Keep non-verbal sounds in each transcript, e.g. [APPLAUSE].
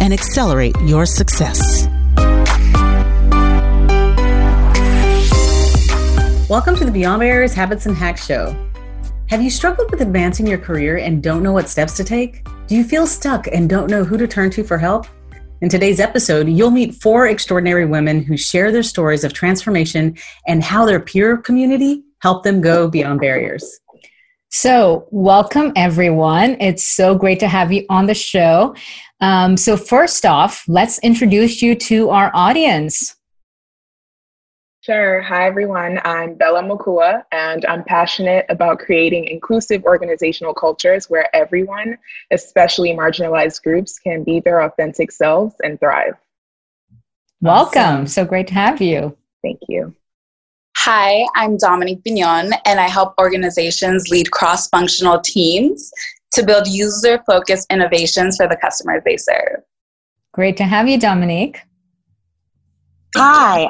and accelerate your success. Welcome to the Beyond Barriers Habits and Hacks Show. Have you struggled with advancing your career and don't know what steps to take? Do you feel stuck and don't know who to turn to for help? In today's episode, you'll meet four extraordinary women who share their stories of transformation and how their peer community helped them go beyond barriers. So, welcome everyone. It's so great to have you on the show. Um, so, first off, let's introduce you to our audience. Sure. Hi, everyone. I'm Bella Mokua, and I'm passionate about creating inclusive organizational cultures where everyone, especially marginalized groups, can be their authentic selves and thrive. Welcome. Awesome. So great to have you. Thank you. Hi, I'm Dominique Bignon, and I help organizations lead cross functional teams to build user focused innovations for the customers they serve. Great to have you, Dominique. Hi.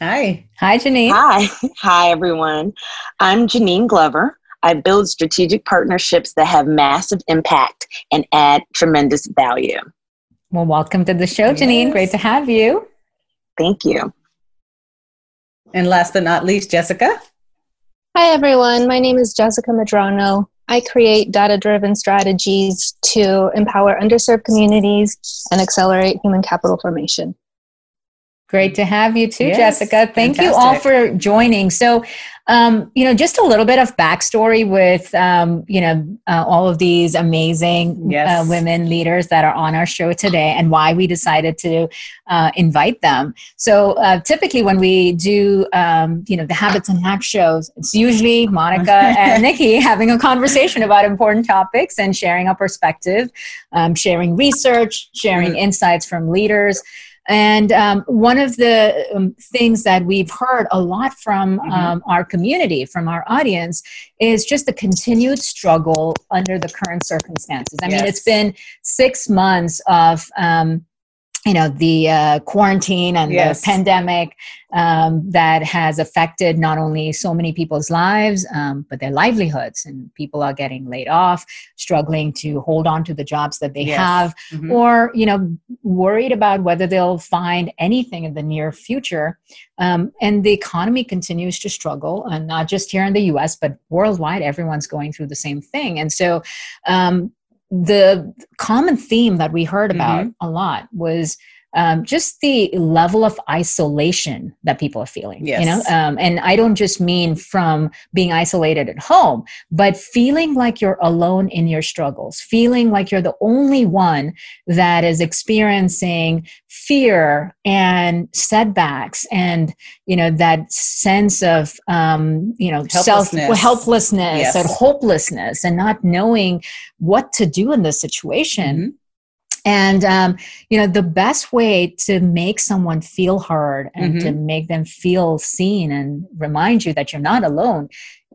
Hi. Hi, Janine. Hi. [LAUGHS] Hi, everyone. I'm Janine Glover. I build strategic partnerships that have massive impact and add tremendous value. Well, welcome to the show, Janine. Yes. Great to have you. Thank you. And last but not least, Jessica. Hi, everyone. My name is Jessica Madrano. I create data driven strategies to empower underserved communities and accelerate human capital formation. Great to have you too, yes, Jessica. Thank fantastic. you all for joining. So, um, you know, just a little bit of backstory with, um, you know, uh, all of these amazing uh, yes. uh, women leaders that are on our show today and why we decided to uh, invite them. So, uh, typically when we do, um, you know, the Habits and Hacks shows, it's usually Monica [LAUGHS] and Nikki having a conversation about important topics and sharing a perspective, um, sharing research, sharing mm-hmm. insights from leaders. And um, one of the um, things that we've heard a lot from mm-hmm. um, our community, from our audience, is just the continued struggle under the current circumstances. I yes. mean, it's been six months of um, you know the uh, quarantine and yes. the pandemic um, that has affected not only so many people's lives um, but their livelihoods and people are getting laid off struggling to hold on to the jobs that they yes. have mm-hmm. or you know worried about whether they'll find anything in the near future um, and the economy continues to struggle and not just here in the us but worldwide everyone's going through the same thing and so um, the common theme that we heard about mm-hmm. a lot was um, just the level of isolation that people are feeling yes. you know um, and i don't just mean from being isolated at home but feeling like you're alone in your struggles feeling like you're the only one that is experiencing fear and setbacks and you know that sense of um, you know self helplessness yes. and hopelessness and not knowing what to do in this situation mm-hmm and um, you know the best way to make someone feel heard and mm-hmm. to make them feel seen and remind you that you're not alone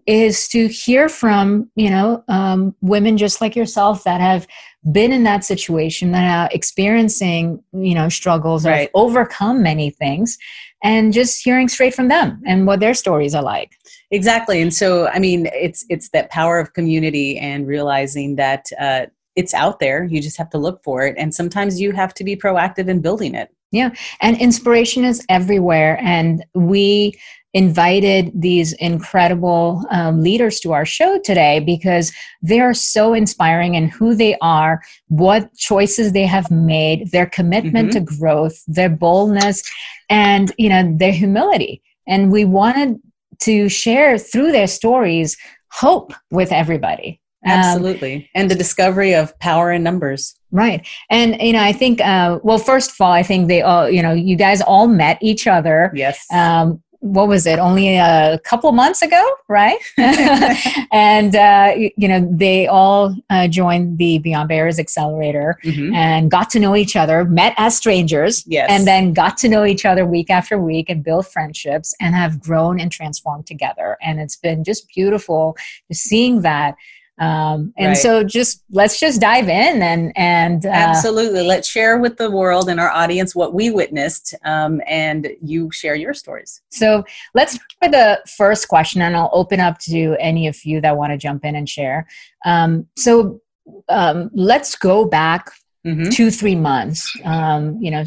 is to hear from you know um, women just like yourself that have been in that situation that are experiencing you know struggles right. or overcome many things and just hearing straight from them and what their stories are like exactly and so i mean it's it's that power of community and realizing that uh, it's out there. You just have to look for it. And sometimes you have to be proactive in building it. Yeah. And inspiration is everywhere. And we invited these incredible um, leaders to our show today because they're so inspiring in who they are, what choices they have made, their commitment mm-hmm. to growth, their boldness, and you know their humility. And we wanted to share through their stories hope with everybody Absolutely. Um, and the discovery of power in numbers. Right. And, you know, I think, uh, well, first of all, I think they all, you know, you guys all met each other. Yes. Um, what was it only a couple months ago right [LAUGHS] [LAUGHS] and uh, you know they all uh, joined the beyond barriers accelerator mm-hmm. and got to know each other met as strangers yes. and then got to know each other week after week and built friendships and have grown and transformed together and it's been just beautiful seeing that um, and right. so just let's just dive in and and uh, absolutely. Let's share with the world and our audience what we witnessed um, and you share your stories. So let's with the first question and i'll open up to any of you that want to jump in and share. Um, so um, let's go back mm-hmm. two three months um, you know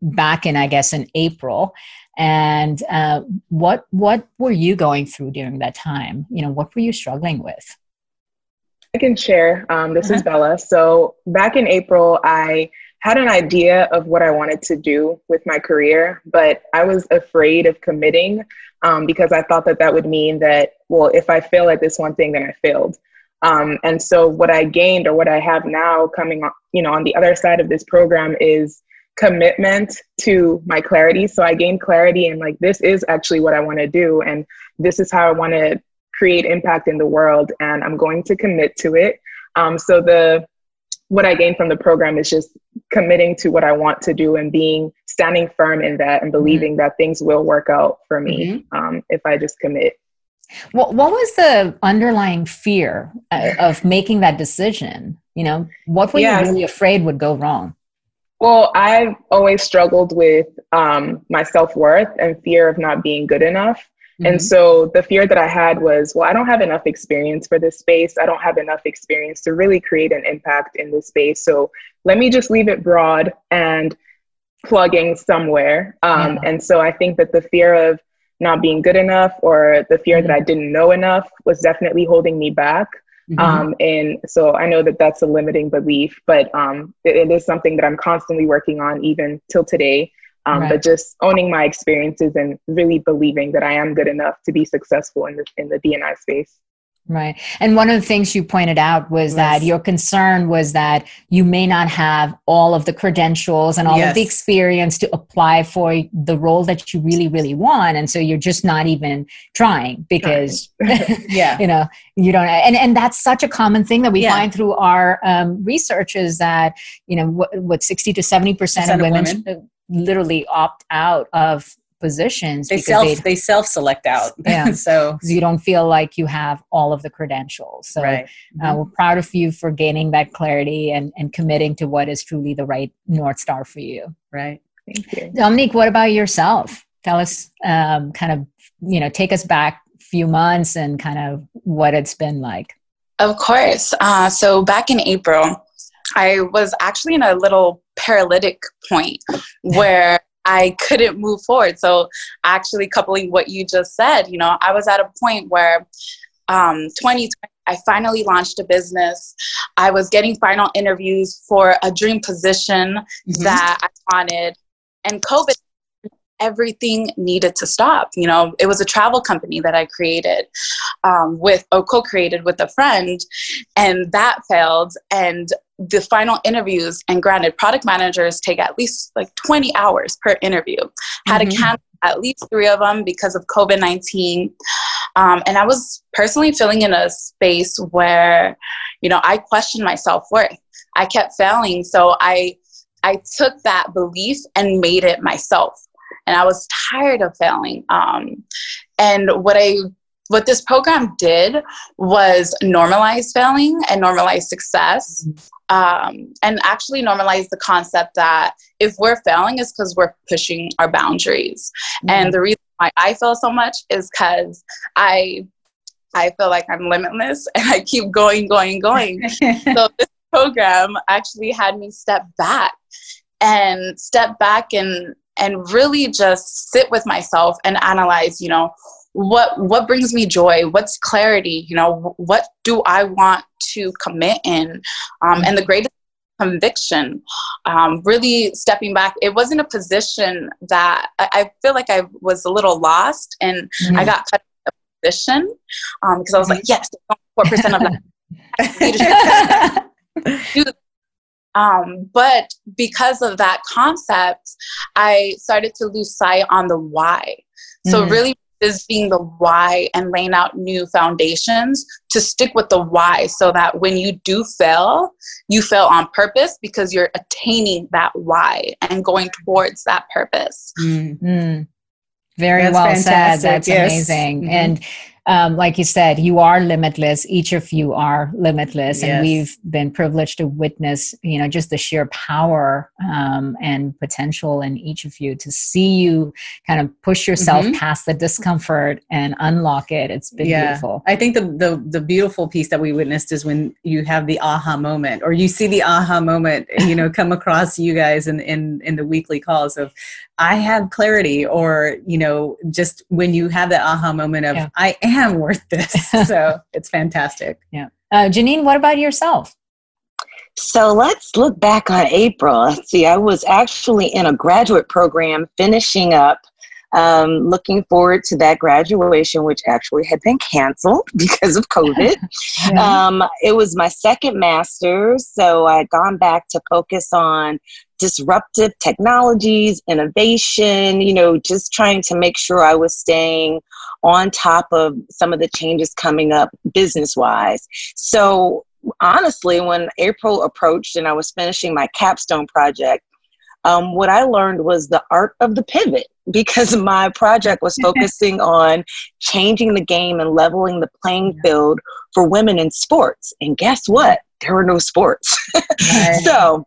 back in i guess in april. And uh, what what were you going through during that time? You know what were you struggling with I can share. Um, this uh-huh. is Bella. So back in April, I had an idea of what I wanted to do with my career, but I was afraid of committing um, because I thought that that would mean that, well, if I fail at this one thing, then I failed. Um, and so what I gained or what I have now coming on, you know, on the other side of this program is commitment to my clarity. So I gained clarity and like, this is actually what I want to do. And this is how I want to create impact in the world and I'm going to commit to it. Um, so the what I gained from the program is just committing to what I want to do and being standing firm in that and believing mm-hmm. that things will work out for me mm-hmm. um, if I just commit. What, what was the underlying fear uh, of making that decision? You know, what were you really afraid would go wrong? Well, I've always struggled with um, my self worth and fear of not being good enough. Mm-hmm. And so the fear that I had was, well, I don't have enough experience for this space. I don't have enough experience to really create an impact in this space. So let me just leave it broad and plugging somewhere. Um, yeah. And so I think that the fear of not being good enough or the fear mm-hmm. that I didn't know enough was definitely holding me back. Mm-hmm. Um, and so I know that that's a limiting belief, but um, it, it is something that I'm constantly working on even till today. Um, right. But just owning my experiences and really believing that I am good enough to be successful in the in the DNI space. Right. And one of the things you pointed out was yes. that your concern was that you may not have all of the credentials and all yes. of the experience to apply for the role that you really, really want. And so you're just not even trying because, [LAUGHS] yeah, [LAUGHS] you know, you don't, and, and that's such a common thing that we yeah. find through our um, research is that, you know, what, what 60 to 70% of women, of women literally opt out of positions they self they self select out. Yeah. [LAUGHS] So you don't feel like you have all of the credentials. So right. Uh, mm-hmm. uh, we're proud of you for gaining that clarity and and committing to what is truly the right north star for you. Right. Thank you. Dominique what about yourself? Tell us um, kind of you know take us back a few months and kind of what it's been like. Of course. Uh, so back in april I was actually in a little paralytic point where I couldn't move forward. So, actually, coupling what you just said, you know, I was at a point where um, 2020, I finally launched a business. I was getting final interviews for a dream position mm-hmm. that I wanted. And COVID everything needed to stop. You know, it was a travel company that I created um, with, or co-created with a friend, and that failed. And the final interviews, and granted, product managers take at least like 20 hours per interview. Had mm-hmm. to cancel at least three of them because of COVID 19. Um, and I was personally feeling in a space where, you know, I questioned my self worth. I kept failing. So I, I took that belief and made it myself and I was tired of failing. Um, and what I what this program did was normalize failing and normalize success. Um, and actually normalize the concept that if we're failing is because we're pushing our boundaries. Mm-hmm. and the reason why i fail so much is because i i feel like i'm limitless [LAUGHS] and i keep going going going. [LAUGHS] So this program actually had me step back and step back and and really just sit with myself and analyze, you know, what what brings me joy what's clarity you know what do i want to commit in um, and the greatest conviction um, really stepping back it wasn't a position that I, I, feel like i was a little lost and mm-hmm. i got cut a position um, because i was mm-hmm. like yes 4% of that [LAUGHS] Um, but because of that concept, I started to lose sight on the why. So, mm. really visiting the why and laying out new foundations to stick with the why so that when you do fail, you fail on purpose because you're attaining that why and going towards that purpose. Mm-hmm. Very That's well fantastic. said. That's yes. amazing. Mm-hmm. And um, like you said, you are limitless. Each of you are limitless, yes. and we've been privileged to witness, you know, just the sheer power um, and potential in each of you to see you kind of push yourself mm-hmm. past the discomfort and unlock it. It's been yeah. beautiful. I think the, the the beautiful piece that we witnessed is when you have the aha moment, or you see the aha moment, you know, come across you guys in in in the weekly calls of I have clarity, or you know, just when you have that aha moment of yeah. I am worth this. [LAUGHS] so it's fantastic. Yeah, uh, Janine, what about yourself? So let's look back on April. Let's see, I was actually in a graduate program finishing up um, looking forward to that graduation, which actually had been canceled [LAUGHS] because of COVID. [LAUGHS] yeah. um, it was my second master's, so I had gone back to focus on disruptive technologies, innovation, you know, just trying to make sure I was staying on top of some of the changes coming up business wise. So, honestly, when April approached and I was finishing my capstone project, um, what I learned was the art of the pivot because [LAUGHS] my project was [LAUGHS] focusing on changing the game and leveling the playing field for women in sports. And guess what? There were no sports. [LAUGHS] so,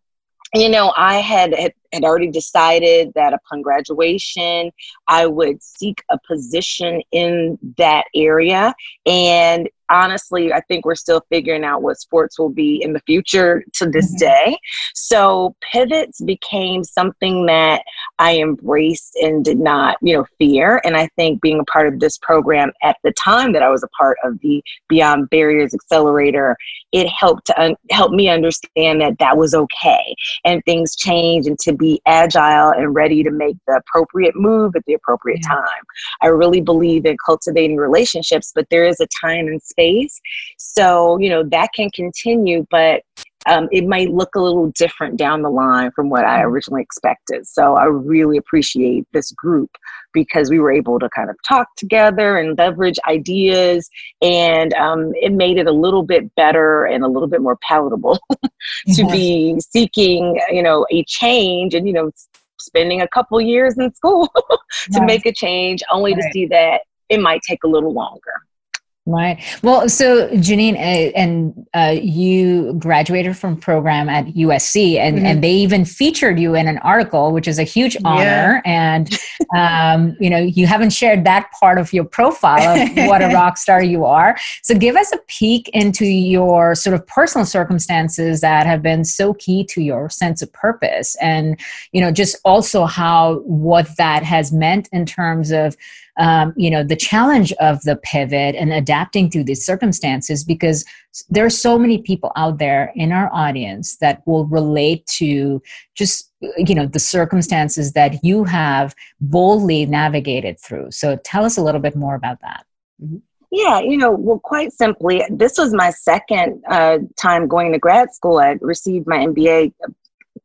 you know, I had, had had already decided that upon graduation, I would seek a position in that area. And honestly, I think we're still figuring out what sports will be in the future to this mm-hmm. day. So pivots became something that I embraced and did not, you know, fear. And I think being a part of this program at the time that I was a part of the Beyond Barriers Accelerator, it helped to un- help me understand that that was okay and things change and to be agile and ready to make the appropriate move at the appropriate yeah. time. I really believe in cultivating relationships, but there is a time and space. So, you know, that can continue, but um, it might look a little different down the line from what I mm-hmm. originally expected. So I really appreciate this group because we were able to kind of talk together and leverage ideas, and um, it made it a little bit better and a little bit more palatable [LAUGHS] to be seeking, you know, a change and you know spending a couple years in school [LAUGHS] to make a change, only right. to see that it might take a little longer. Right. Well, so Janine, uh, and uh, you graduated from program at USC, and, mm-hmm. and they even featured you in an article, which is a huge honor. Yeah. And [LAUGHS] um, you know, you haven't shared that part of your profile of what a rock star you are. So, give us a peek into your sort of personal circumstances that have been so key to your sense of purpose, and you know, just also how what that has meant in terms of um, you know the challenge of the pivot and adapting to these circumstances because there are so many people out there in our audience that will relate to just you know the circumstances that you have boldly navigated through so tell us a little bit more about that mm-hmm. Yeah, you know, well, quite simply, this was my second uh, time going to grad school. I received my MBA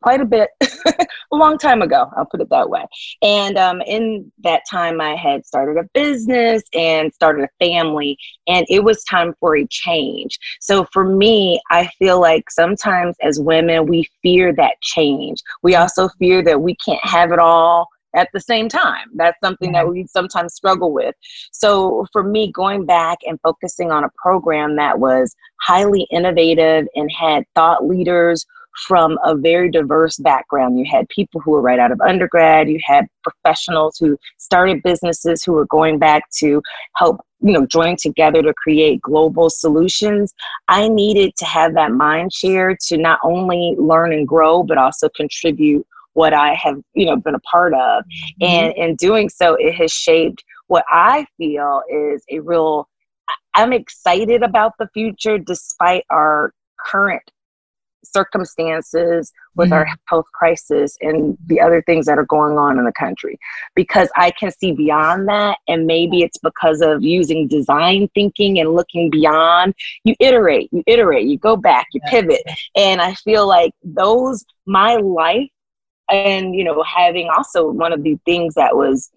quite a bit [LAUGHS] a long time ago i'll put it that way and um, in that time i had started a business and started a family and it was time for a change so for me i feel like sometimes as women we fear that change we also fear that we can't have it all at the same time. That's something that we sometimes struggle with. So for me, going back and focusing on a program that was highly innovative and had thought leaders from a very diverse background. You had people who were right out of undergrad, you had professionals who started businesses who were going back to help you know join together to create global solutions i needed to have that mind share to not only learn and grow but also contribute what i have you know been a part of mm-hmm. and in doing so it has shaped what i feel is a real i'm excited about the future despite our current circumstances with mm-hmm. our health crisis and the other things that are going on in the country because I can see beyond that. And maybe it's because of using design thinking and looking beyond. You iterate, you iterate, you go back, you pivot. And I feel like those, my life, and you know having also one of the things that was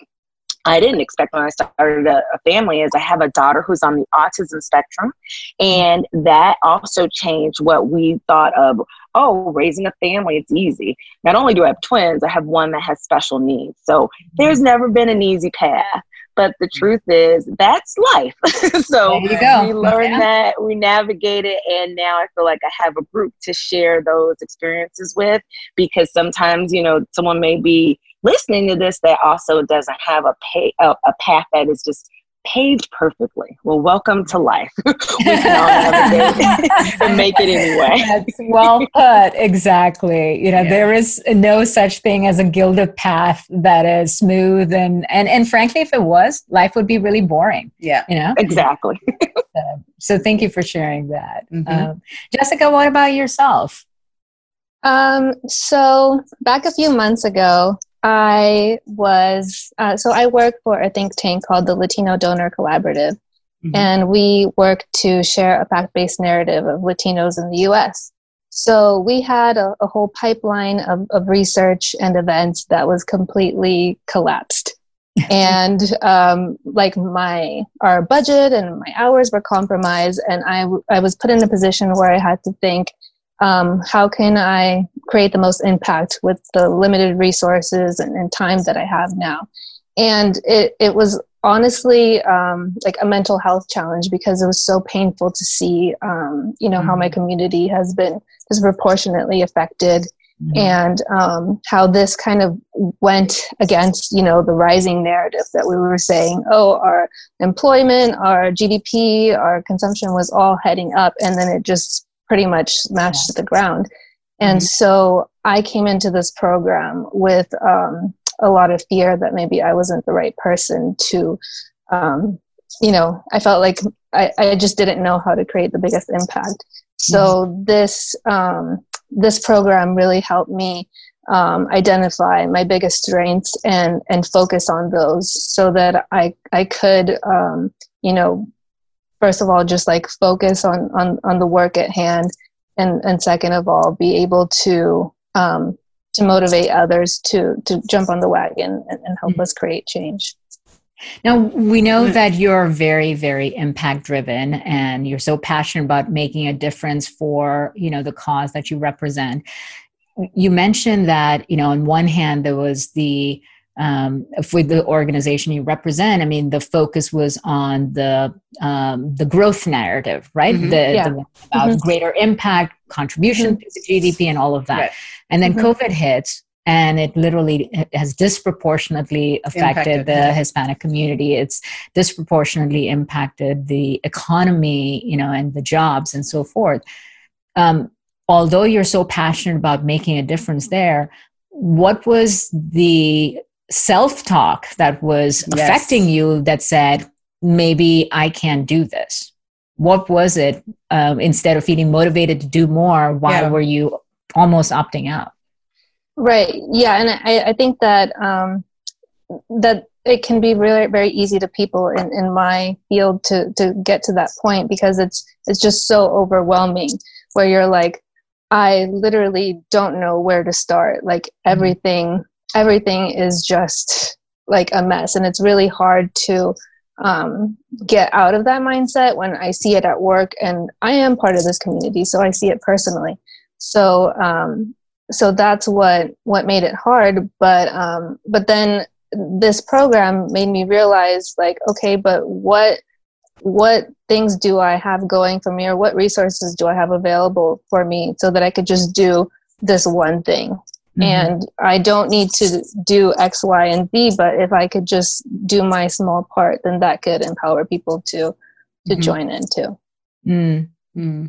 I didn't expect when I started a, a, family is I have a daughter who's on the autism spectrum. And that also changed what we thought of, oh, raising a family, it's easy. Not only do I have twins, I have one that has special needs. So there's mm-hmm. never been an easy path. But the truth is, that's life. [LAUGHS] so we learn yeah. that, we navigate it, and now I feel like I have a group to share those experiences with because sometimes, you know, someone may be listening to this that also doesn't have a pay a, a path that is just paved perfectly. Well, welcome to life. [LAUGHS] we can all navigate [LAUGHS] and make it anyway. That's well put. Exactly. You know, yeah. there is no such thing as a gilded path that is smooth and and and frankly, if it was, life would be really boring. Yeah. You know. Exactly. [LAUGHS] so, so, thank you for sharing that, mm-hmm. um, Jessica. What about yourself? Um. So back a few months ago, I was, uh, so I work for a think tank called the Latino Donor Collaborative, mm-hmm. and we work to share a fact based narrative of Latinos in the US. So we had a, a whole pipeline of, of research and events that was completely collapsed. [LAUGHS] and um, like my our budget and my hours were compromised and I, w- I was put in a position where i had to think um, how can I create the most impact with the limited resources and, and time that I have now? And it, it was honestly um, like a mental health challenge because it was so painful to see, um, you know, mm-hmm. how my mm-hmm. community has been disproportionately affected. Mm-hmm. and um, how this kind of went against you know the rising narrative that we were saying oh our employment our gdp our consumption was all heading up and then it just pretty much smashed to the ground. And mm-hmm. so I came into this program with um, a lot of fear that maybe I wasn't the right person to, um, you know, I felt like I, I just didn't know how to create the biggest impact. So mm-hmm. this um, this program really helped me um, identify my biggest strengths and and focus on those, so that I I could um, you know first of all just like focus on on on the work at hand and and second of all be able to um to motivate others to to jump on the wagon and, and help mm-hmm. us create change now we know that you're very very impact driven and you're so passionate about making a difference for you know the cause that you represent you mentioned that you know on one hand there was the um, for the organization you represent, I mean, the focus was on the um, the growth narrative, right? Mm-hmm. The, yeah. the, about mm-hmm. greater impact, contribution mm-hmm. to the GDP, and all of that. Right. And then mm-hmm. COVID hits, and it literally has disproportionately affected impacted. the Hispanic community. It's disproportionately impacted the economy, you know, and the jobs and so forth. Um, although you're so passionate about making a difference there, what was the self talk that was yes. affecting you that said, maybe I can't do this? What was it um, instead of feeling motivated to do more? Why yeah. were you almost opting out? Right. Yeah. And I, I think that, um, that it can be really very easy to people in, in my field to, to get to that point because it's, it's just so overwhelming where you're like, I literally don't know where to start. Like mm-hmm. everything everything is just like a mess and it's really hard to um, get out of that mindset when i see it at work and i am part of this community so i see it personally. So um, so that's what what made it hard but um, but then this program made me realize like okay but what what things do i have going for me or what resources do i have available for me so that i could just do this one thing Mm-hmm. And I don't need to do X, Y, and Z, but if I could just do my small part, then that could empower people to to mm-hmm. join in too. Mm-hmm.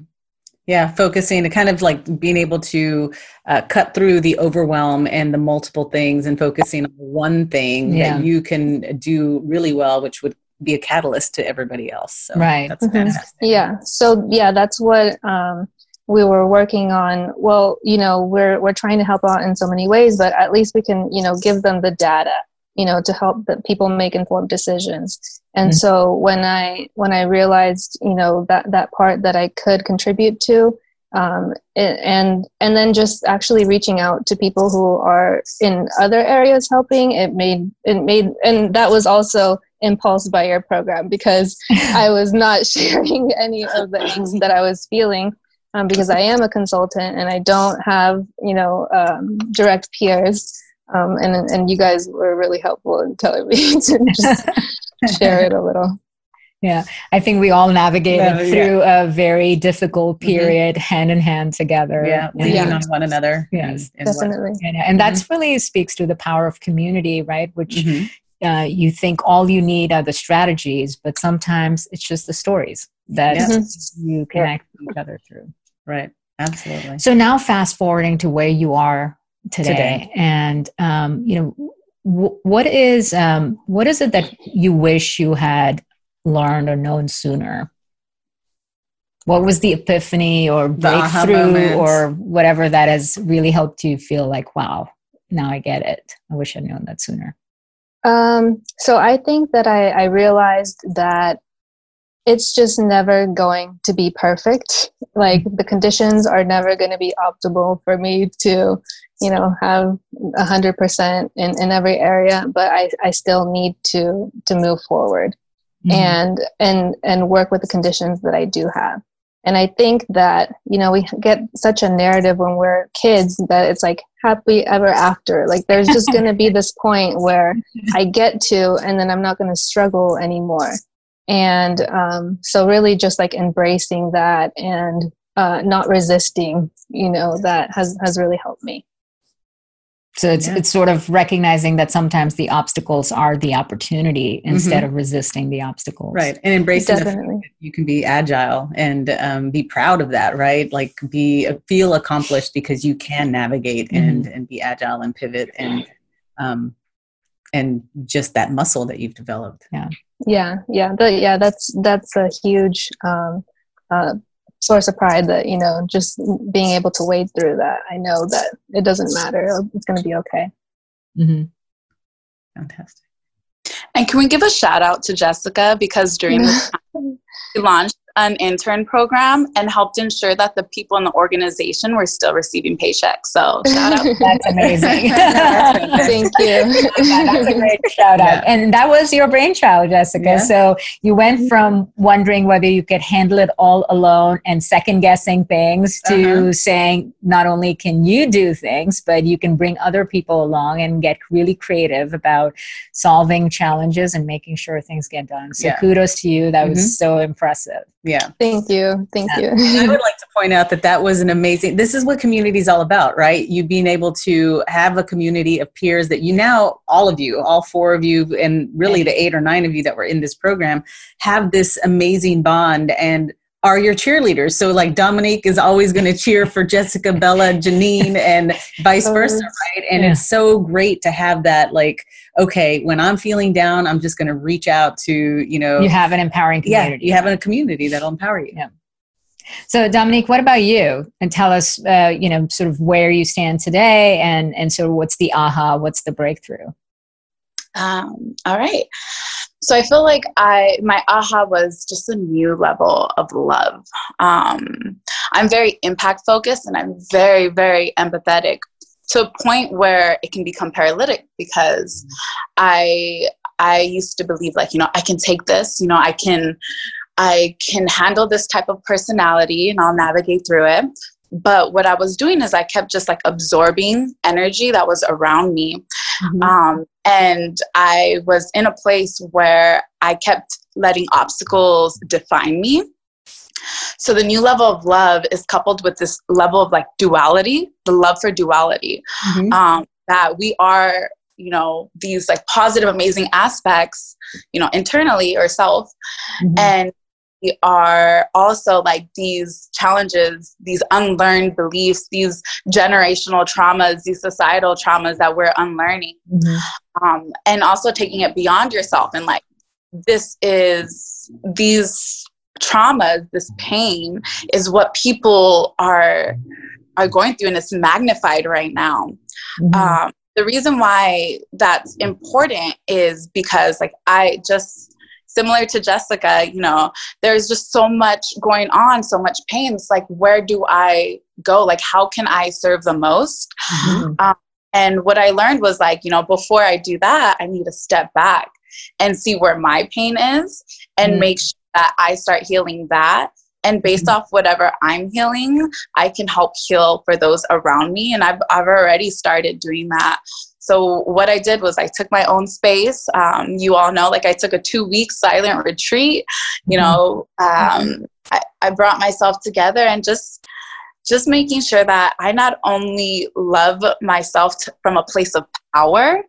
Yeah, focusing to kind of like being able to uh, cut through the overwhelm and the multiple things and focusing on one thing yeah. that you can do really well, which would be a catalyst to everybody else. So right. That's mm-hmm. fantastic. Yeah. So yeah, that's what um, we were working on well you know we're we're trying to help out in so many ways but at least we can you know give them the data you know to help the people make informed decisions and mm-hmm. so when i when i realized you know that that part that i could contribute to um, and and then just actually reaching out to people who are in other areas helping it made it made and that was also impulsed by your program because [LAUGHS] i was not [LAUGHS] sharing any of the things that i was feeling um, because i am a consultant and i don't have you know um, direct peers um, and and you guys were really helpful in telling me [LAUGHS] to just [LAUGHS] share it a little. Yeah, I think we all navigated no, through yeah. a very difficult mm-hmm. period, mm-hmm. hand in hand together. Yeah, leaning yeah. on one another. Yes, definitely. And, and mm-hmm. that's really speaks to the power of community, right? Which mm-hmm. uh, you think all you need are the strategies, but sometimes it's just the stories that mm-hmm. you connect each other through. Right. Absolutely. So now, fast forwarding to where you are today, today. and um, you know w- what is um, what is it that you wish you had learned or known sooner what was the epiphany or breakthrough or whatever that has really helped you feel like wow now i get it i wish i'd known that sooner um, so i think that I, I realized that it's just never going to be perfect. Like the conditions are never going to be optimal for me to, you know, have a hundred percent in, in every area, but I, I still need to, to move forward mm-hmm. and, and, and work with the conditions that I do have. And I think that, you know, we get such a narrative when we're kids that it's like happy ever after. Like there's just going to be [LAUGHS] this point where [LAUGHS] I get to, and then I'm not going to struggle anymore and um, so really just like embracing that and uh, not resisting you know that has has really helped me so it's yeah. it's sort of recognizing that sometimes the obstacles are the opportunity instead mm-hmm. of resisting the obstacles. Right. And embracing Definitely. you can be agile and um, be proud of that, right? Like be feel accomplished because you can navigate mm-hmm. and and be agile and pivot and um and just that muscle that you've developed. Yeah yeah yeah but yeah that's that's a huge um, uh, source of pride that you know just being able to wade through that. I know that it doesn't matter. It's going to be okay. Mm-hmm. fantastic. And can we give a shout out to jessica? Because during the [LAUGHS] time we launched an intern program and helped ensure that the people in the organization were still receiving paychecks. So shout out. [LAUGHS] That's amazing. [LAUGHS] Thank you. That's a great shout out. Yeah. And that was your brainchild, Jessica. Yeah. So you went from wondering whether you could handle it all alone and second guessing things to uh-huh. saying not only can you do things, but you can bring other people along and get really creative about solving challenges and making sure things get done. So yeah. kudos to you. That mm-hmm. was so impressive. Yeah. Thank you. Thank yeah. you. I would [LAUGHS] like to point out that that was an amazing, this is what community is all about, right? You being able to have a community of peers that you now, all of you, all four of you, and really the eight or nine of you that were in this program, have this amazing bond and are your cheerleaders. So like Dominique is always going to cheer for Jessica, Bella, Janine, and [LAUGHS] vice versa, right? And yeah. it's so great to have that. Like, okay, when I'm feeling down, I'm just going to reach out to you know. You have an empowering community. Yeah, you have a community that'll empower you. Yeah. So Dominique, what about you? And tell us, uh, you know, sort of where you stand today, and and so what's the aha? What's the breakthrough? Um, all right. So I feel like I my aha was just a new level of love. Um, I'm very impact focused and I'm very very empathetic to a point where it can become paralytic because I I used to believe like you know I can take this you know I can I can handle this type of personality and I'll navigate through it. But what I was doing is I kept just like absorbing energy that was around me. Mm-hmm. Um, and I was in a place where I kept letting obstacles define me. So the new level of love is coupled with this level of like duality, the love for duality. Mm-hmm. Um, that we are, you know, these like positive, amazing aspects, you know, internally or self. Mm-hmm. And we are also like these challenges, these unlearned beliefs, these generational traumas, these societal traumas that we're unlearning. Mm-hmm. Um, and also taking it beyond yourself and like, this is these trauma, this pain, is what people are are going through, and it's magnified right now. Mm-hmm. Um, the reason why that's important is because, like, I just similar to Jessica, you know, there's just so much going on, so much pain. It's like, where do I go? Like, how can I serve the most? Mm-hmm. Um, and what I learned was like, you know, before I do that, I need to step back and see where my pain is and mm-hmm. make sure that I start healing that. And based mm-hmm. off whatever I'm healing, I can help heal for those around me. And I've, I've already started doing that. So what I did was I took my own space. Um, you all know, like I took a two week silent retreat. You mm-hmm. know, um, I, I brought myself together and just just making sure that I not only love myself t- from a place of power,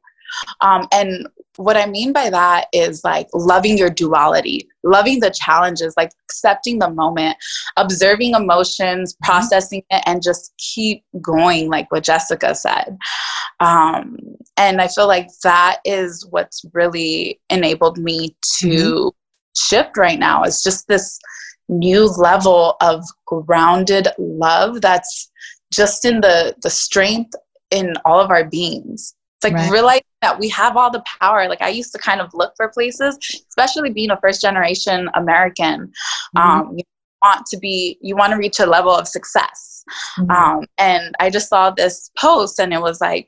um, and what I mean by that is like loving your duality, loving the challenges, like accepting the moment, observing emotions, mm-hmm. processing it, and just keep going, like what Jessica said. Um, and I feel like that is what's really enabled me to mm-hmm. shift right now. Is just this new level of grounded love that's just in the the strength in all of our beings it's like right. realizing that we have all the power like i used to kind of look for places especially being a first generation american mm-hmm. um, you want to be you want to reach a level of success mm-hmm. um, and i just saw this post and it was like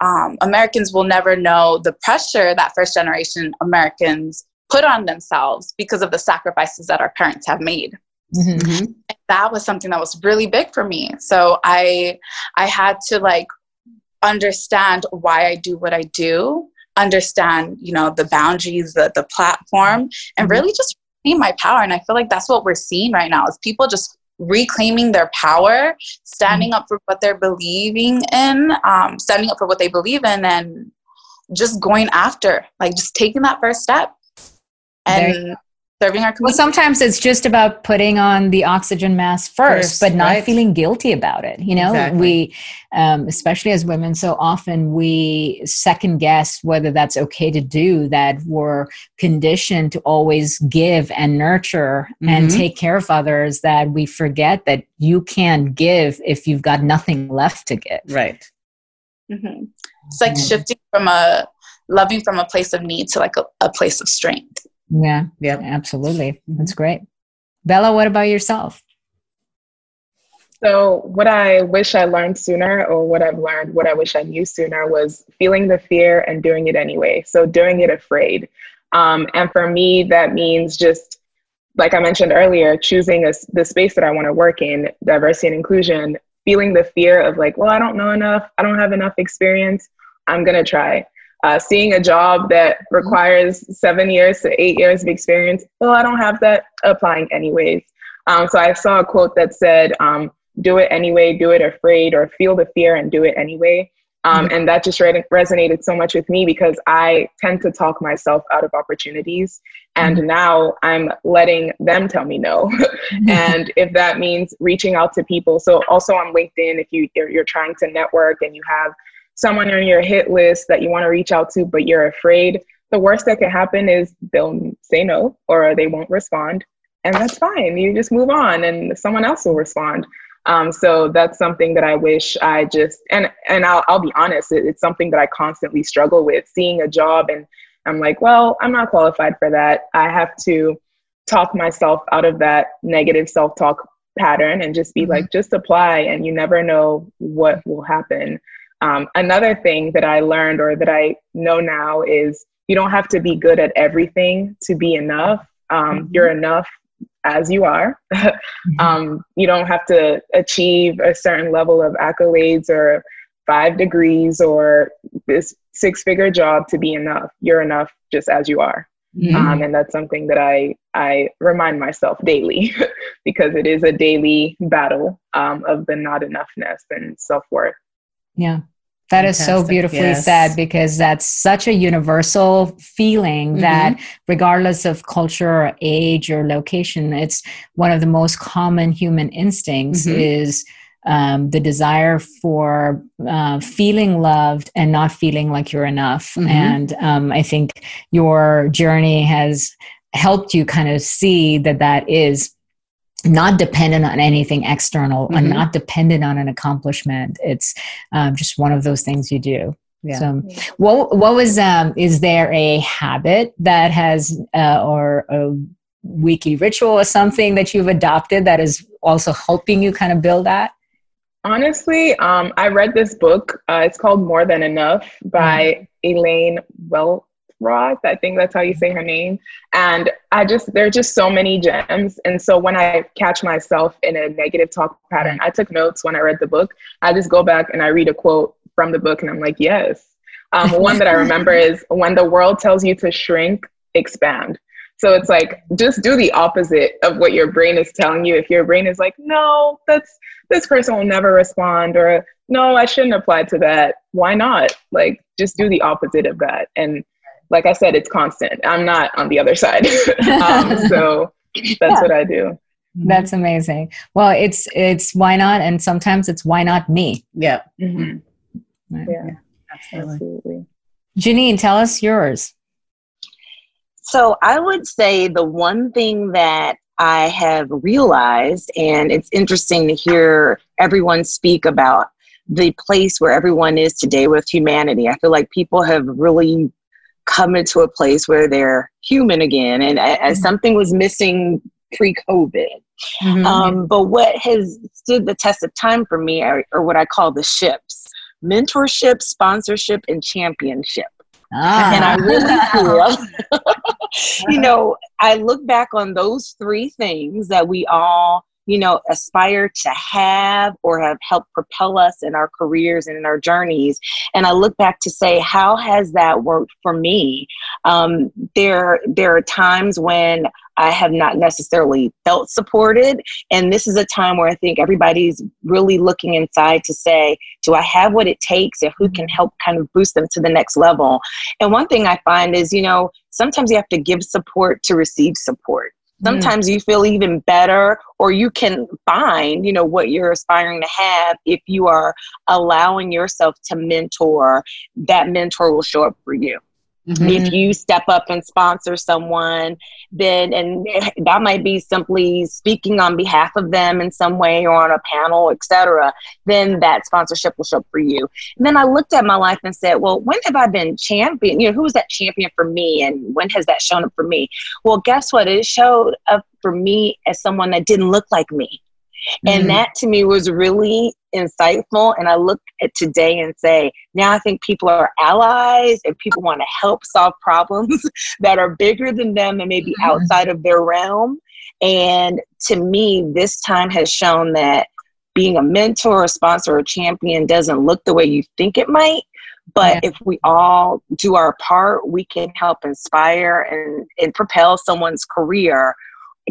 um, americans will never know the pressure that first generation americans put on themselves because of the sacrifices that our parents have made. Mm-hmm. That was something that was really big for me. So I I had to like understand why I do what I do, understand, you know, the boundaries, the the platform, and mm-hmm. really just reclaim my power. And I feel like that's what we're seeing right now is people just reclaiming their power, standing mm-hmm. up for what they're believing in, um, standing up for what they believe in, and just going after, like just taking that first step and serving our community. Well, sometimes it's just about putting on the oxygen mask first, first but not right. feeling guilty about it. You know, exactly. we, um, especially as women, so often we second guess whether that's okay to do. That we're conditioned to always give and nurture mm-hmm. and take care of others. That we forget that you can't give if you've got nothing left to give. Right. Mm-hmm. It's like mm-hmm. shifting from a loving from a place of need to like a, a place of strength. Yeah, yeah, absolutely. That's great. Bella, what about yourself? So, what I wish I learned sooner, or what I've learned, what I wish I knew sooner, was feeling the fear and doing it anyway. So, doing it afraid. Um, and for me, that means just, like I mentioned earlier, choosing a, the space that I want to work in, diversity and inclusion, feeling the fear of like, well, I don't know enough, I don't have enough experience, I'm going to try uh, seeing a job that requires seven years to eight years of experience, well, I don't have that applying anyways. Um, so I saw a quote that said, um, do it anyway, do it afraid, or feel the fear and do it anyway. Um, and that just re- resonated so much with me because I tend to talk myself out of opportunities. And mm-hmm. now I'm letting them tell me no. [LAUGHS] and if that means reaching out to people, so also on LinkedIn, if you, you're, you're trying to network and you have someone on your hit list that you want to reach out to, but you're afraid, the worst that could happen is they'll say no or they won't respond. And that's fine. You just move on and someone else will respond. Um, so that's something that I wish I just, and, and I'll, I'll be honest, it, it's something that I constantly struggle with seeing a job and I'm like, well, I'm not qualified for that. I have to talk myself out of that negative self talk pattern and just be mm-hmm. like, just apply and you never know what will happen. Um, another thing that I learned or that I know now is you don't have to be good at everything to be enough. Um, mm-hmm. You're enough as you are. [LAUGHS] mm-hmm. um, you don't have to achieve a certain level of accolades or five degrees or this six figure job to be enough. You're enough just as you are. Mm-hmm. Um, and that's something that I, I remind myself daily [LAUGHS] because it is a daily battle um, of the not enoughness and self worth. Yeah. That Fantastic. is so beautifully yes. said because that's such a universal feeling mm-hmm. that regardless of culture or age or location, it's one of the most common human instincts mm-hmm. is um, the desire for uh, feeling loved and not feeling like you're enough. Mm-hmm. And um, I think your journey has helped you kind of see that that is not dependent on anything external mm-hmm. and not dependent on an accomplishment. It's um, just one of those things you do. Yeah. So, what what was um? Is there a habit that has uh, or a weekly ritual or something that you've adopted that is also helping you kind of build that? Honestly, um, I read this book. Uh, it's called More Than Enough by mm-hmm. Elaine Well Roth. I think that's how you say her name. And I just, there are just so many gems. And so when I catch myself in a negative talk pattern, I took notes when I read the book. I just go back and I read a quote from the book and I'm like, yes. Um, one that I remember is when the world tells you to shrink, expand. So it's like just do the opposite of what your brain is telling you. If your brain is like, no, that's this person will never respond, or no, I shouldn't apply to that. Why not? Like just do the opposite of that. And like I said, it's constant. I'm not on the other side. [LAUGHS] um, so that's yeah. what I do. That's amazing. Well, it's it's why not, and sometimes it's why not me. Yeah. Mm-hmm. Yeah. yeah. Absolutely. Absolutely. Janine, tell us yours. So I would say the one thing that I have realized, and it's interesting to hear everyone speak about the place where everyone is today with humanity. I feel like people have really come into a place where they're human again, and mm-hmm. as something was missing pre-COVID. Mm-hmm. Um, but what has stood the test of time for me are, are what I call the ships: mentorship, sponsorship, and championship. Ah. And I really [LAUGHS] feel, [LAUGHS] you know, I look back on those three things that we all you know, aspire to have or have helped propel us in our careers and in our journeys. And I look back to say, how has that worked for me? Um, there, there are times when I have not necessarily felt supported. And this is a time where I think everybody's really looking inside to say, do I have what it takes and who can help kind of boost them to the next level? And one thing I find is, you know, sometimes you have to give support to receive support sometimes mm. you feel even better or you can find you know what you're aspiring to have if you are allowing yourself to mentor that mentor will show up for you Mm-hmm. If you step up and sponsor someone, then and that might be simply speaking on behalf of them in some way or on a panel, etc. Then that sponsorship will show up for you. And then I looked at my life and said, well, when have I been champion? You know, who was that champion for me, and when has that shown up for me? Well, guess what? It showed up for me as someone that didn't look like me. And mm-hmm. that to me was really insightful. And I look at today and say, now I think people are allies and people want to help solve problems [LAUGHS] that are bigger than them and maybe mm-hmm. outside of their realm. And to me, this time has shown that being a mentor, a sponsor, or a champion doesn't look the way you think it might. But yeah. if we all do our part, we can help inspire and, and propel someone's career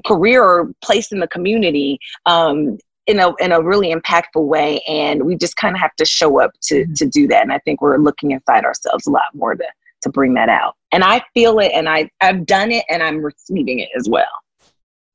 career or place in the community um, in a in a really impactful way and we just kind of have to show up to mm-hmm. to do that and i think we're looking inside ourselves a lot more to to bring that out and i feel it and i i've done it and i'm receiving it as well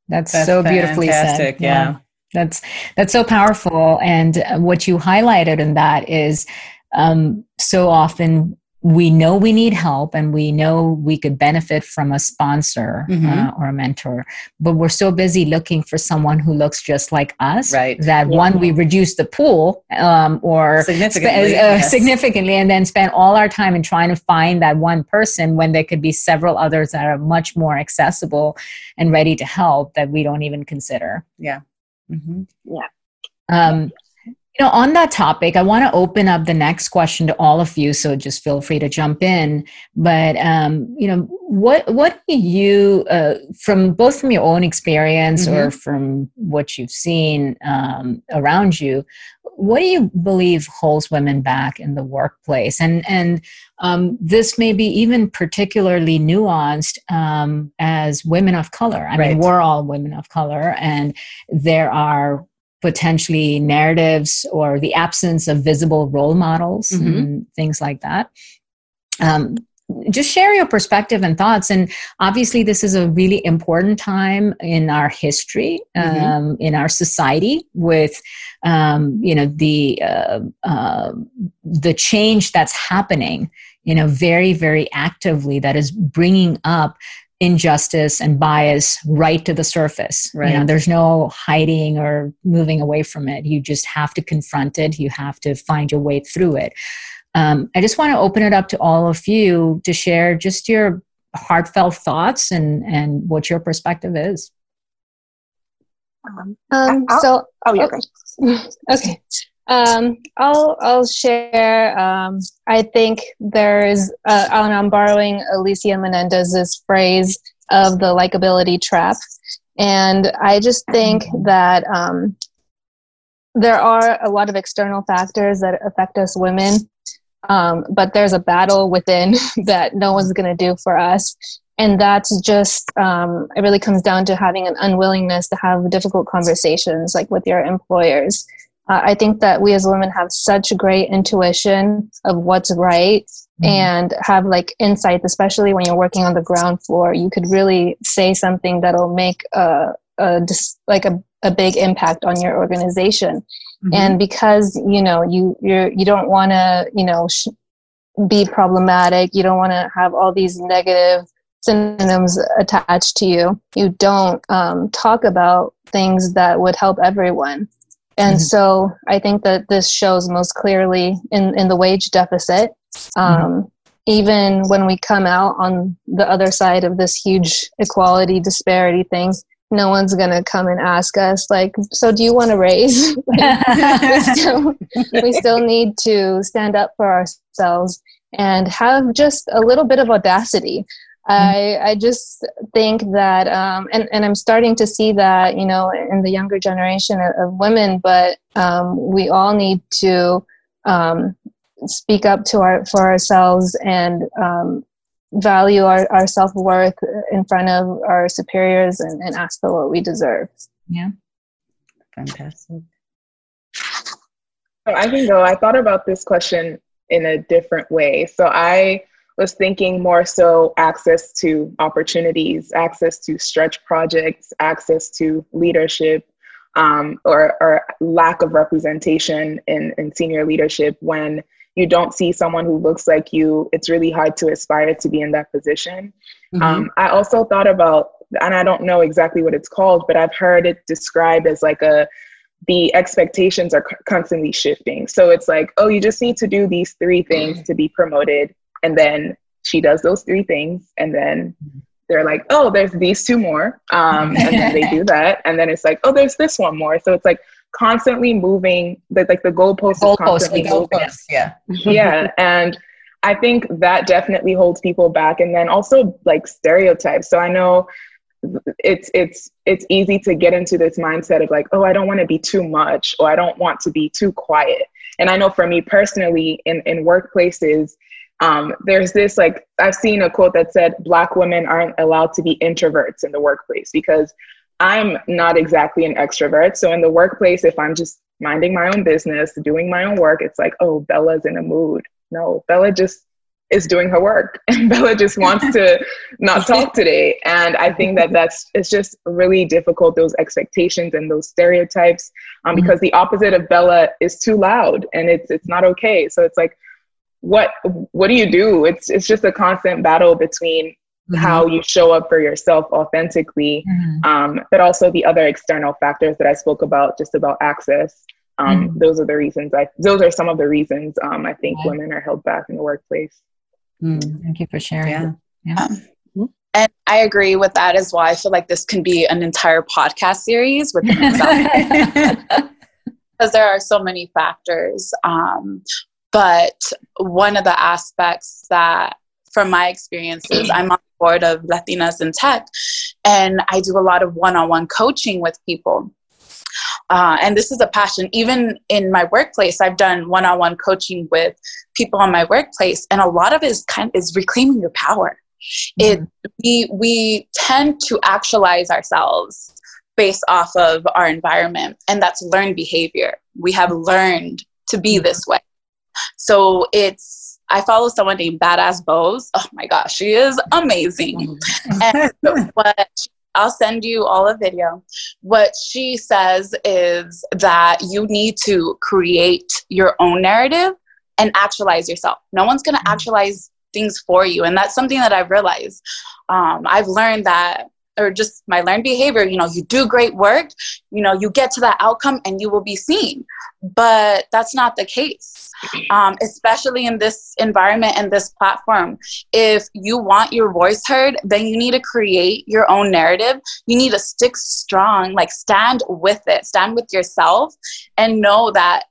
that's, that's so beautifully said yeah. yeah. that's that's so powerful and what you highlighted in that is um, so often we know we need help and we know we could benefit from a sponsor mm-hmm. uh, or a mentor but we're so busy looking for someone who looks just like us right that yeah. one we reduce the pool um, or significantly, sp- uh, yes. significantly and then spend all our time in trying to find that one person when there could be several others that are much more accessible and ready to help that we don't even consider yeah mm-hmm. yeah um, you know, on that topic, I want to open up the next question to all of you. So just feel free to jump in. But um, you know, what what do you, uh, from both from your own experience mm-hmm. or from what you've seen um, around you, what do you believe holds women back in the workplace? And and um, this may be even particularly nuanced um, as women of color. I right. mean, we're all women of color, and there are potentially narratives or the absence of visible role models mm-hmm. and things like that. Um, just share your perspective and thoughts. And obviously, this is a really important time in our history, mm-hmm. um, in our society, with um, you know the uh, uh, the change that's happening. You know, very very actively that is bringing up injustice and bias right to the surface. Right. You know, there's no hiding or moving away from it. You just have to confront it. You have to find your way through it. Um, I just want to open it up to all of you to share just your heartfelt thoughts and and what your perspective is. Um, um so oh yeah. Okay. okay. [LAUGHS] Um, I'll I'll share. Um, I think there's, uh, I'm borrowing Alicia Menendez's phrase of the likability trap, and I just think that um, there are a lot of external factors that affect us women, um, but there's a battle within [LAUGHS] that no one's going to do for us, and that's just um, it really comes down to having an unwillingness to have difficult conversations, like with your employers uh, I think that we as women have such great intuition of what's right mm-hmm. and have like insights, especially when you're working on the ground floor. You could really say something that'll make a, a like a, a big impact on your organization. Mm-hmm. And because you know you you're you don't want to you know sh- be problematic, you don't want to have all these negative synonyms attached to you. You don't um, talk about things that would help everyone. And mm-hmm. so I think that this shows most clearly in, in the wage deficit. Mm-hmm. Um, mm-hmm. Even when we come out on the other side of this huge equality disparity thing, no one's going to come and ask us, like, so do you want to raise? [LAUGHS] we, [LAUGHS] still, we still need to stand up for ourselves and have just a little bit of audacity. I, I just think that, um, and, and I'm starting to see that, you know, in the younger generation of, of women, but um, we all need to um, speak up to our, for ourselves and um, value our, our self worth in front of our superiors and, and ask for what we deserve. Yeah. Fantastic. So I can go. I thought about this question in a different way. So I, was thinking more so access to opportunities, access to stretch projects, access to leadership, um, or, or lack of representation in, in senior leadership when you don't see someone who looks like you, it's really hard to aspire to be in that position. Mm-hmm. Um, I also thought about, and I don't know exactly what it's called, but I've heard it described as like a the expectations are constantly shifting. So it's like, oh, you just need to do these three things to be promoted. And then she does those three things. And then they're like, oh, there's these two more. Um, and then they do [LAUGHS] that. And then it's like, oh, there's this one more. So it's like constantly moving, the, like the goalpost goal is constantly moving. Goalpost, yeah. yeah. And I think that definitely holds people back. And then also like stereotypes. So I know it's it's it's easy to get into this mindset of like oh i don't want to be too much or i don't want to be too quiet and i know for me personally in in workplaces um, there's this like I've seen a quote that said black women aren't allowed to be introverts in the workplace because I'm not exactly an extrovert. So in the workplace, if I'm just minding my own business, doing my own work, it's like, oh, Bella's in a mood. No, Bella just is doing her work [LAUGHS] and Bella just wants to [LAUGHS] not talk today. And I think that that's, it's just really difficult, those expectations and those stereotypes, um, mm-hmm. because the opposite of Bella is too loud and it's, it's not okay. So it's like, what what do you do it's it's just a constant battle between mm-hmm. how you show up for yourself authentically mm-hmm. um, but also the other external factors that i spoke about just about access um, mm-hmm. those are the reasons i those are some of the reasons um, i think women are held back in the workplace mm. thank you for sharing yeah, yeah. Um, mm-hmm. and I agree with that as well. I feel like this can be an entire podcast series within itself [LAUGHS] [LAUGHS] because there are so many factors. Um, but one of the aspects that, from my experiences, I'm on the board of Latinas in Tech, and I do a lot of one on one coaching with people. Uh, and this is a passion. Even in my workplace, I've done one on one coaching with people on my workplace, and a lot of it is kind of, is reclaiming your power. Mm-hmm. It we we tend to actualize ourselves based off of our environment, and that's learned behavior. We have learned to be mm-hmm. this way. So it's I follow someone named Badass Bose. Oh my gosh, she is amazing. and what I'll send you all a video. What she says is that you need to create your own narrative and actualize yourself. No one's going to mm-hmm. actualize things for you. And that's something that I've realized. Um, I've learned that or just my learned behavior you know you do great work you know you get to that outcome and you will be seen. But that's not the case. Um, especially in this environment and this platform. If you want your voice heard then you need to create your own narrative. You need to stick strong like stand with it stand with yourself and know that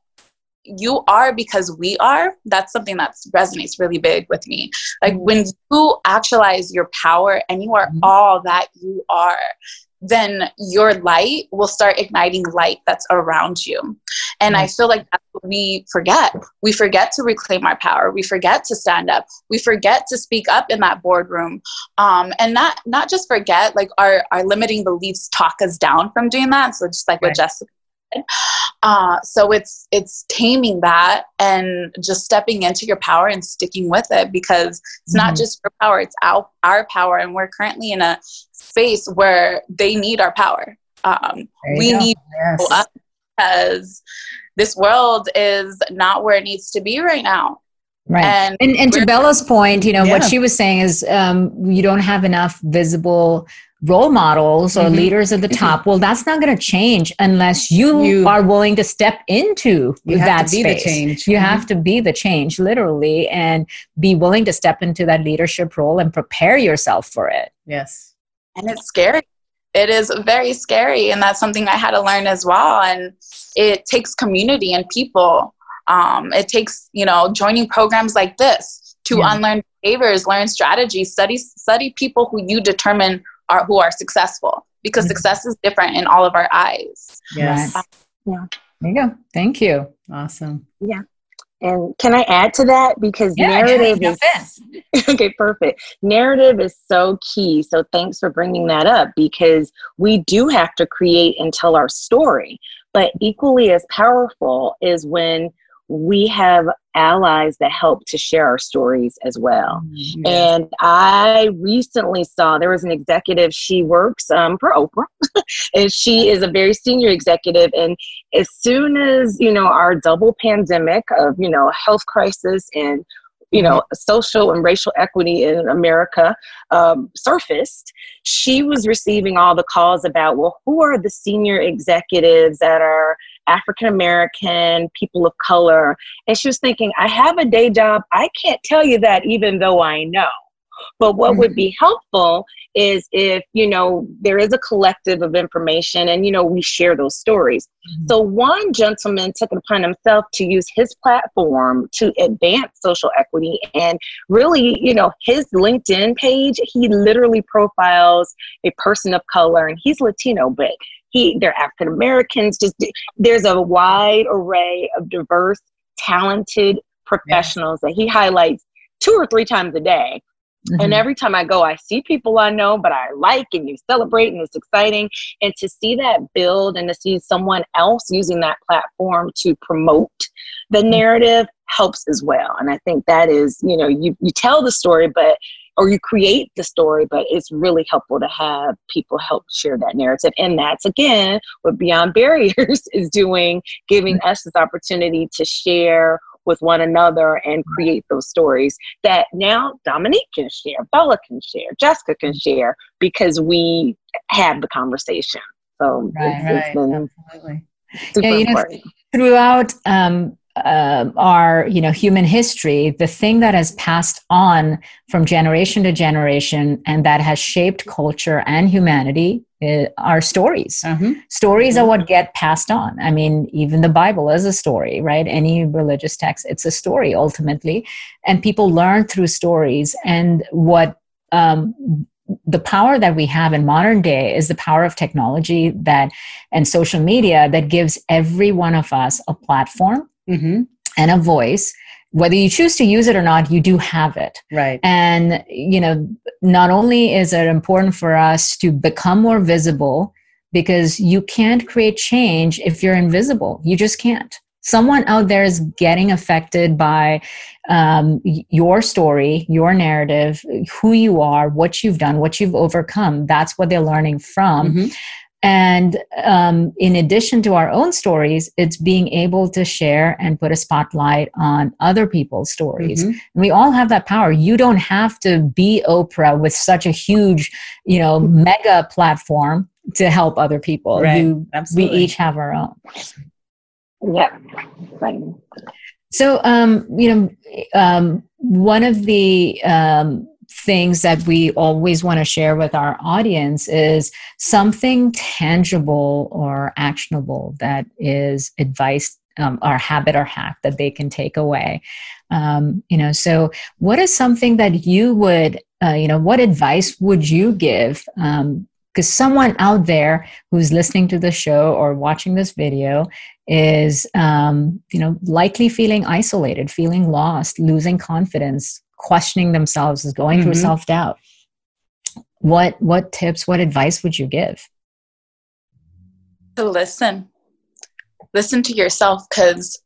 you are because we are that's something that resonates really big with me like mm-hmm. when you actualize your power and you are mm-hmm. all that you are then your light will start igniting light that's around you and mm-hmm. i feel like that's what we forget we forget to reclaim our power we forget to stand up we forget to speak up in that boardroom um, and not not just forget like our our limiting beliefs talk us down from doing that so just like right. what jessica uh, so it's it's taming that and just stepping into your power and sticking with it because it's mm-hmm. not just your power, it's our, our power. And we're currently in a space where they need our power. Um, we go. need yes. us because this world is not where it needs to be right now. Right. And, and, and to Bella's point, you know, yeah. what she was saying is um, you don't have enough visible role models or mm-hmm. leaders at the mm-hmm. top well that's not going to change unless you, you, are willing to step into that space change. you mm-hmm. have to be the change literally and be willing to step into that leadership role and prepare yourself for it yes and it's scary it is very scary and that's something i had to learn as well and it takes community and people um, it takes you know joining programs like this to yeah. unlearn behaviors learn strategies study study people who you determine are who are successful because mm-hmm. success is different in all of our eyes. Yes. yeah. There you go. Thank you. Awesome. Yeah. And can I add to that? Because yeah, narrative is [LAUGHS] okay, perfect. Narrative is so key. So thanks for bringing that up because we do have to create and tell our story. But equally as powerful is when we have allies that help to share our stories as well. Mm-hmm. And I recently saw there was an executive, she works um, for Oprah, [LAUGHS] and she is a very senior executive. And as soon as, you know, our double pandemic of, you know, health crisis and you know, social and racial equity in America um, surfaced, she was receiving all the calls about, well, who are the senior executives that are African American, people of color. And she was thinking, I have a day job. I can't tell you that even though I know. But what mm-hmm. would be helpful is if, you know, there is a collective of information and, you know, we share those stories. Mm-hmm. So one gentleman took it upon himself to use his platform to advance social equity and really, you know, his LinkedIn page, he literally profiles a person of color and he's Latino, but he they're African Americans. Just there's a wide array of diverse, talented professionals yes. that he highlights two or three times a day. Mm-hmm. And every time I go, I see people I know, but I like and you celebrate and it's exciting. And to see that build and to see someone else using that platform to promote the mm-hmm. narrative helps as well. And I think that is, you know, you, you tell the story, but or you create the story, but it's really helpful to have people help share that narrative. And that's again what Beyond Barriers [LAUGHS] is doing, giving us this opportunity to share with one another and create those stories that now Dominique can share, Bella can share, Jessica can share because we have the conversation. So right, it's, it's been Absolutely. super yeah, important. Know, throughout um, uh, our you know human history the thing that has passed on from generation to generation and that has shaped culture and humanity uh, are stories. Mm-hmm. stories mm-hmm. are what get passed on. I mean even the bible is a story right? Any religious text it's a story ultimately. And people learn through stories. And what um, the power that we have in modern day is the power of technology that and social media that gives every one of us a platform mm-hmm. and a voice whether you choose to use it or not you do have it. Right. And you know not only is it important for us to become more visible because you can't create change if you're invisible. You just can't. Someone out there is getting affected by um, your story your narrative who you are what you've done what you've overcome. That's what they're learning from. Mm-hmm and um, in addition to our own stories, it's being able to share and put a spotlight on other people's stories. Mm-hmm. We all have that power. You don't have to be Oprah with such a huge, you know, mega platform to help other people. Right. You, we each have our own. Yeah. Right. So, um, you know, um, one of the um, things that we always want to share with our audience is something tangible or actionable that is advice um, or habit or hack that they can take away. Um, you know, so what is something that you would, uh, you know, what advice would you give? Because um, someone out there who's listening to the show or watching this video is, um, you know, likely feeling isolated, feeling lost, losing confidence, questioning themselves, is going mm-hmm. through self doubt. What what tips, what advice would you give? To listen, listen to yourself, because.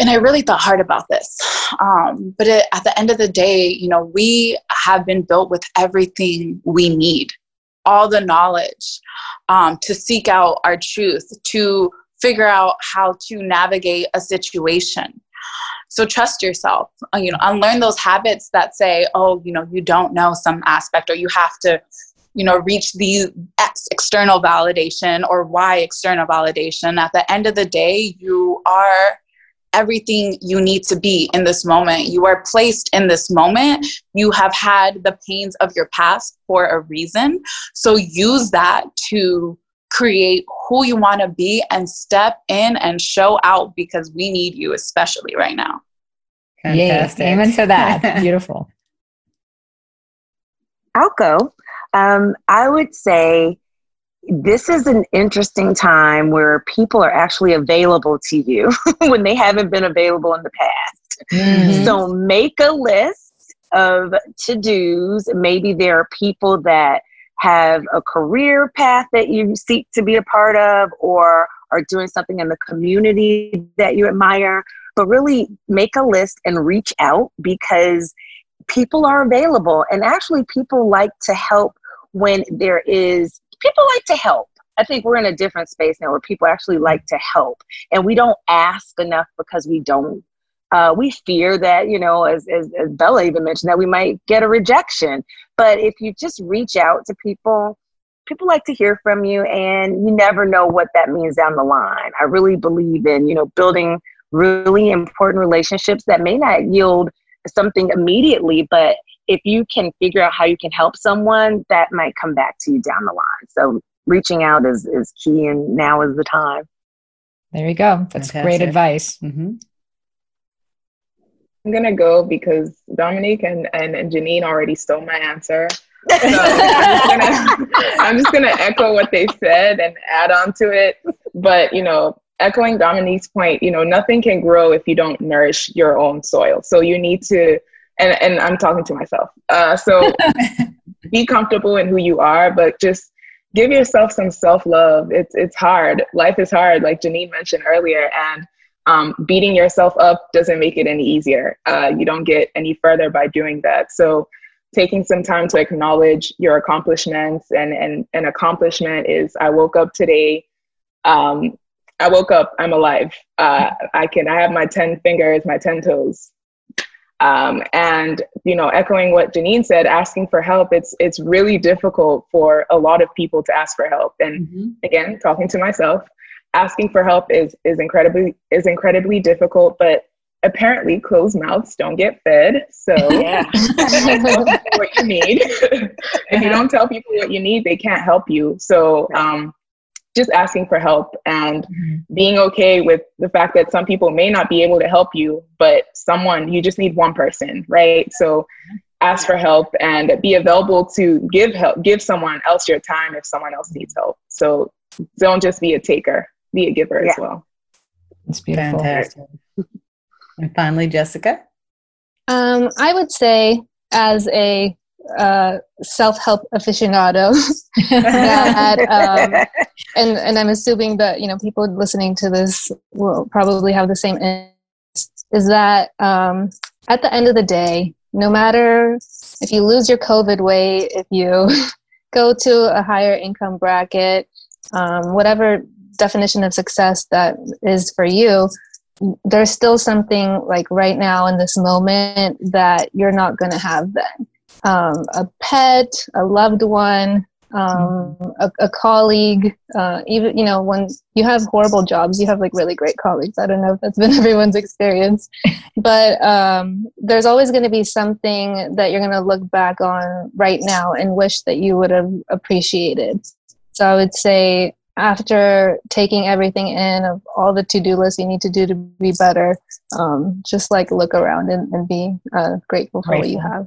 And I really thought hard about this. Um, but it, at the end of the day, you know, we have been built with everything we need, all the knowledge um, to seek out our truth, to figure out how to navigate a situation. So trust yourself, uh, you know, unlearn those habits that say, oh, you know, you don't know some aspect or you have to, you know, reach the X external validation or Y external validation. At the end of the day, you are everything you need to be in this moment. You are placed in this moment. You have had the pains of your past for a reason. So use that to create who you want to be and step in and show out because we need you, especially right now. Fantastic. Yay. Amen to that. [LAUGHS] Beautiful. I'll go. Um, I would say this is an interesting time where people are actually available to you [LAUGHS] when they haven't been available in the past. Mm-hmm. So make a list of to dos. Maybe there are people that have a career path that you seek to be a part of or are doing something in the community that you admire but really make a list and reach out because people are available. And actually people like to help when there is people like to help. I think we're in a different space now where people actually like to help. And we don't ask enough because we don't uh, we fear that you know as, as, as bella even mentioned that we might get a rejection but if you just reach out to people people like to hear from you and you never know what that means down the line i really believe in you know building really important relationships that may not yield something immediately, but if you can figure out how you can help someone, that might come back to you down the line. So reaching out is, is key, and now is the time. There you go. That's Fantastic. great advice. Mm-hmm. I'm gonna go because Dominique and, and, and Janine already stole my answer. So I'm, just gonna, [LAUGHS] I'm just gonna echo what they said and add on to it. But you know, echoing Dominique's point, you know, nothing can grow if you don't nourish your own soil. So you need to, and, and I'm talking to myself. Uh, so [LAUGHS] be comfortable in who you are, but just give yourself some self love. It's, it's hard. Life is hard, like Janine mentioned earlier. And um, beating yourself up doesn't make it any easier. Uh, you don't get any further by doing that. So taking some time to acknowledge your accomplishments and, and an accomplishment is I woke up today um, I woke up, I'm alive. Uh, I can, I have my 10 fingers, my 10 toes. Um, and, you know, echoing what Janine said, asking for help, it's, it's really difficult for a lot of people to ask for help. And mm-hmm. again, talking to myself, asking for help is, is incredibly, is incredibly difficult, but apparently closed mouths don't get fed. So [LAUGHS] [LAUGHS] yeah. what you need. [LAUGHS] if you don't tell people what you need, they can't help you. So, um, just asking for help and mm-hmm. being okay with the fact that some people may not be able to help you, but someone, you just need one person, right? So ask for help and be available to give help, give someone else your time if someone else needs help. So don't just be a taker, be a giver yeah. as well. It's beautiful. Fantastic. [LAUGHS] and finally, Jessica. Um, I would say, as a uh, self-help aficionado [LAUGHS] that, um, [LAUGHS] and and I'm assuming that you know people listening to this will probably have the same is that um, at the end of the day no matter if you lose your covid weight if you go to a higher income bracket um, whatever definition of success that is for you, there's still something like right now in this moment that you're not going to have then. Um, a pet, a loved one, um, a, a, colleague, uh, even, you know, when you have horrible jobs, you have like really great colleagues. I don't know if that's been [LAUGHS] everyone's experience, but um, there's always going to be something that you're going to look back on right now and wish that you would have appreciated. So I would say after taking everything in of all the to-do lists you need to do to be better, um, just like look around and, and be uh, grateful for grateful. what you have.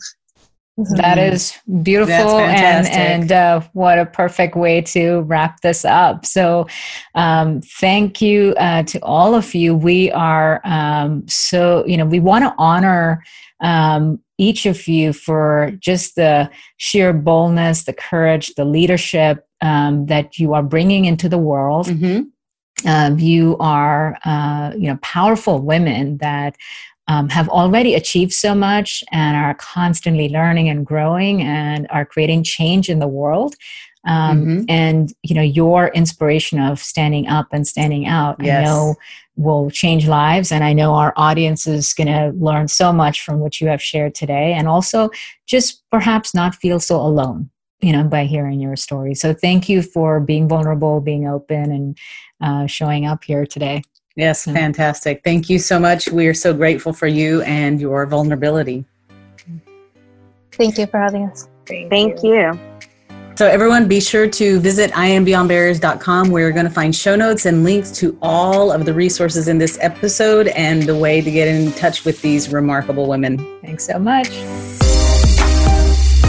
That mm-hmm. is beautiful and and uh, what a perfect way to wrap this up. So, um, thank you uh, to all of you. We are um, so you know we want to honor um, each of you for just the sheer boldness, the courage, the leadership um, that you are bringing into the world. Mm-hmm. Uh, you are, uh, you know, powerful women that um, have already achieved so much and are constantly learning and growing and are creating change in the world. Um, mm-hmm. And you know your inspiration of standing up and standing out, yes. I know will change lives. And I know our audience is going to learn so much from what you have shared today, and also just perhaps not feel so alone you know by hearing your story so thank you for being vulnerable being open and uh, showing up here today Yes, fantastic. Thank you so much. We are so grateful for you and your vulnerability. Thank you for having us. Thank, Thank you. you. So, everyone, be sure to visit iambeyondbarriers.com where you're going to find show notes and links to all of the resources in this episode and the way to get in touch with these remarkable women. Thanks so much.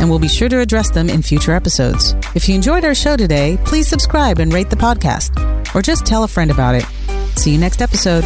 and we'll be sure to address them in future episodes. If you enjoyed our show today, please subscribe and rate the podcast, or just tell a friend about it. See you next episode.